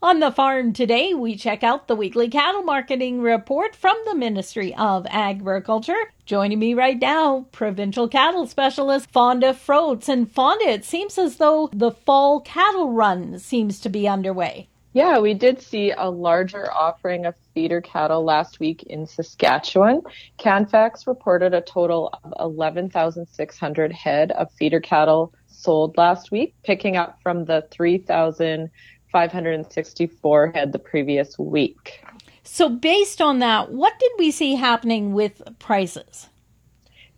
On the farm today, we check out the weekly cattle marketing report from the Ministry of Agriculture. Joining me right now, provincial cattle specialist Fonda Froats. And Fonda, it seems as though the fall cattle run seems to be underway. Yeah, we did see a larger offering of feeder cattle last week in Saskatchewan. Canfax reported a total of 11,600 head of feeder cattle sold last week, picking up from the 3,000 564 head the previous week. So, based on that, what did we see happening with prices?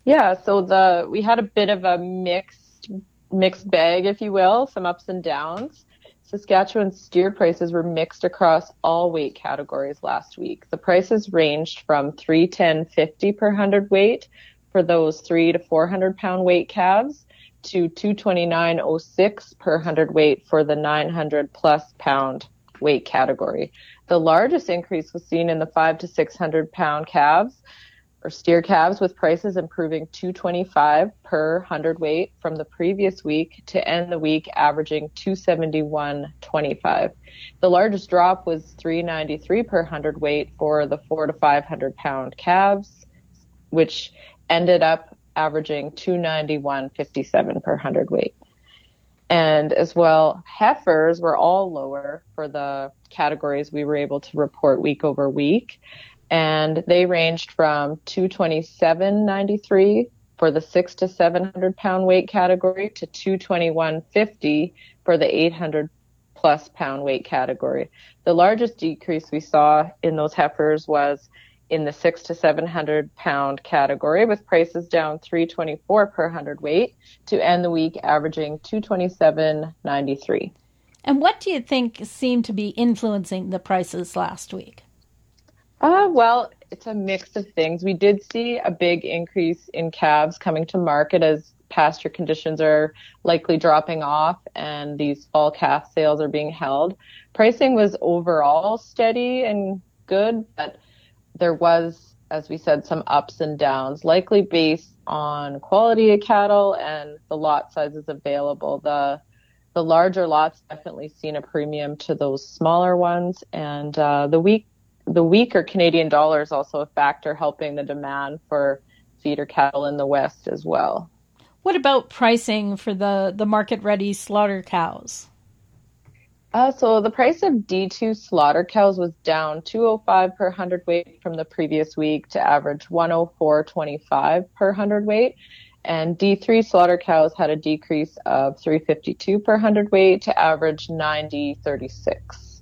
Yeah, so the we had a bit of a mixed mixed bag, if you will, some ups and downs. Saskatchewan steer prices were mixed across all weight categories last week. The prices ranged from 310.50 per hundred weight for those 3 to 400 pound weight calves to 229.06 per hundredweight for the 900 plus pound weight category. The largest increase was seen in the 5 to 600 pound calves or steer calves with prices improving 225 per hundredweight from the previous week to end the week averaging 271.25. The largest drop was 393 per hundredweight for the 4 to 500 pound calves, which ended up averaging 291.57 per hundredweight. And as well, heifers were all lower for the categories we were able to report week over week. And they ranged from 227.93 for the six to 700 pound weight category to 221.50 for the 800 plus pound weight category. The largest decrease we saw in those heifers was in the six to 700 pound category with prices down 324 per hundred weight to end the week averaging 227.93. And what do you think seemed to be influencing the prices last week? Uh, well, it's a mix of things. We did see a big increase in calves coming to market as pasture conditions are likely dropping off and these fall calf sales are being held. Pricing was overall steady and good, but there was, as we said, some ups and downs, likely based on quality of cattle and the lot sizes available. The the larger lots definitely seen a premium to those smaller ones, and uh, the weak the weaker Canadian dollar is also a factor helping the demand for feeder cattle in the West as well. What about pricing for the, the market ready slaughter cows? Uh, so the price of D2 slaughter cows was down 205 per hundredweight from the previous week to average 104.25 per hundredweight. And D3 slaughter cows had a decrease of 352 per hundredweight to average 90.36.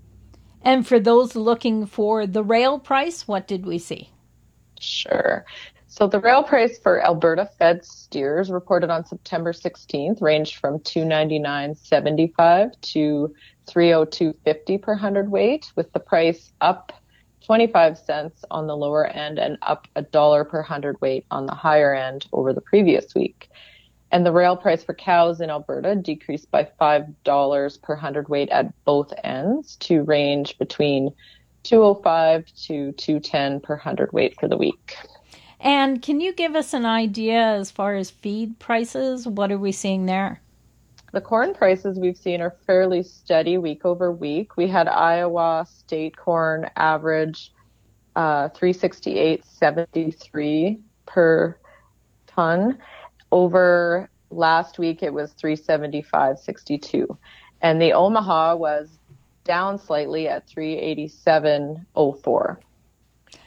And for those looking for the rail price, what did we see? Sure. So the rail price for Alberta fed steers reported on September 16th ranged from 299.75 to 302.50 per hundredweight, with the price up 25 cents on the lower end and up a dollar per hundredweight on the higher end over the previous week. And the rail price for cows in Alberta decreased by $5 per hundredweight at both ends to range between 205 to 210 per hundredweight for the week. And can you give us an idea as far as feed prices? What are we seeing there? The corn prices we've seen are fairly steady week over week. We had Iowa state corn average uh, 368.73 per ton. Over last week, it was 375.62, and the Omaha was down slightly at 387.04.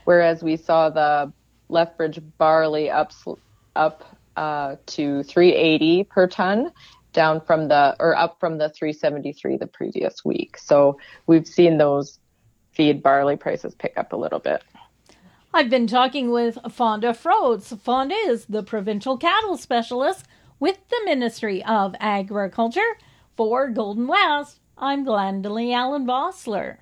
Whereas we saw the Lethbridge barley up up uh, to 380 per ton down from the or up from the 373 the previous week. So we've seen those feed barley prices pick up a little bit. I've been talking with Fonda Froats. Fonda is the provincial cattle specialist with the Ministry of Agriculture. For Golden West, I'm Glendalee Allen Bossler.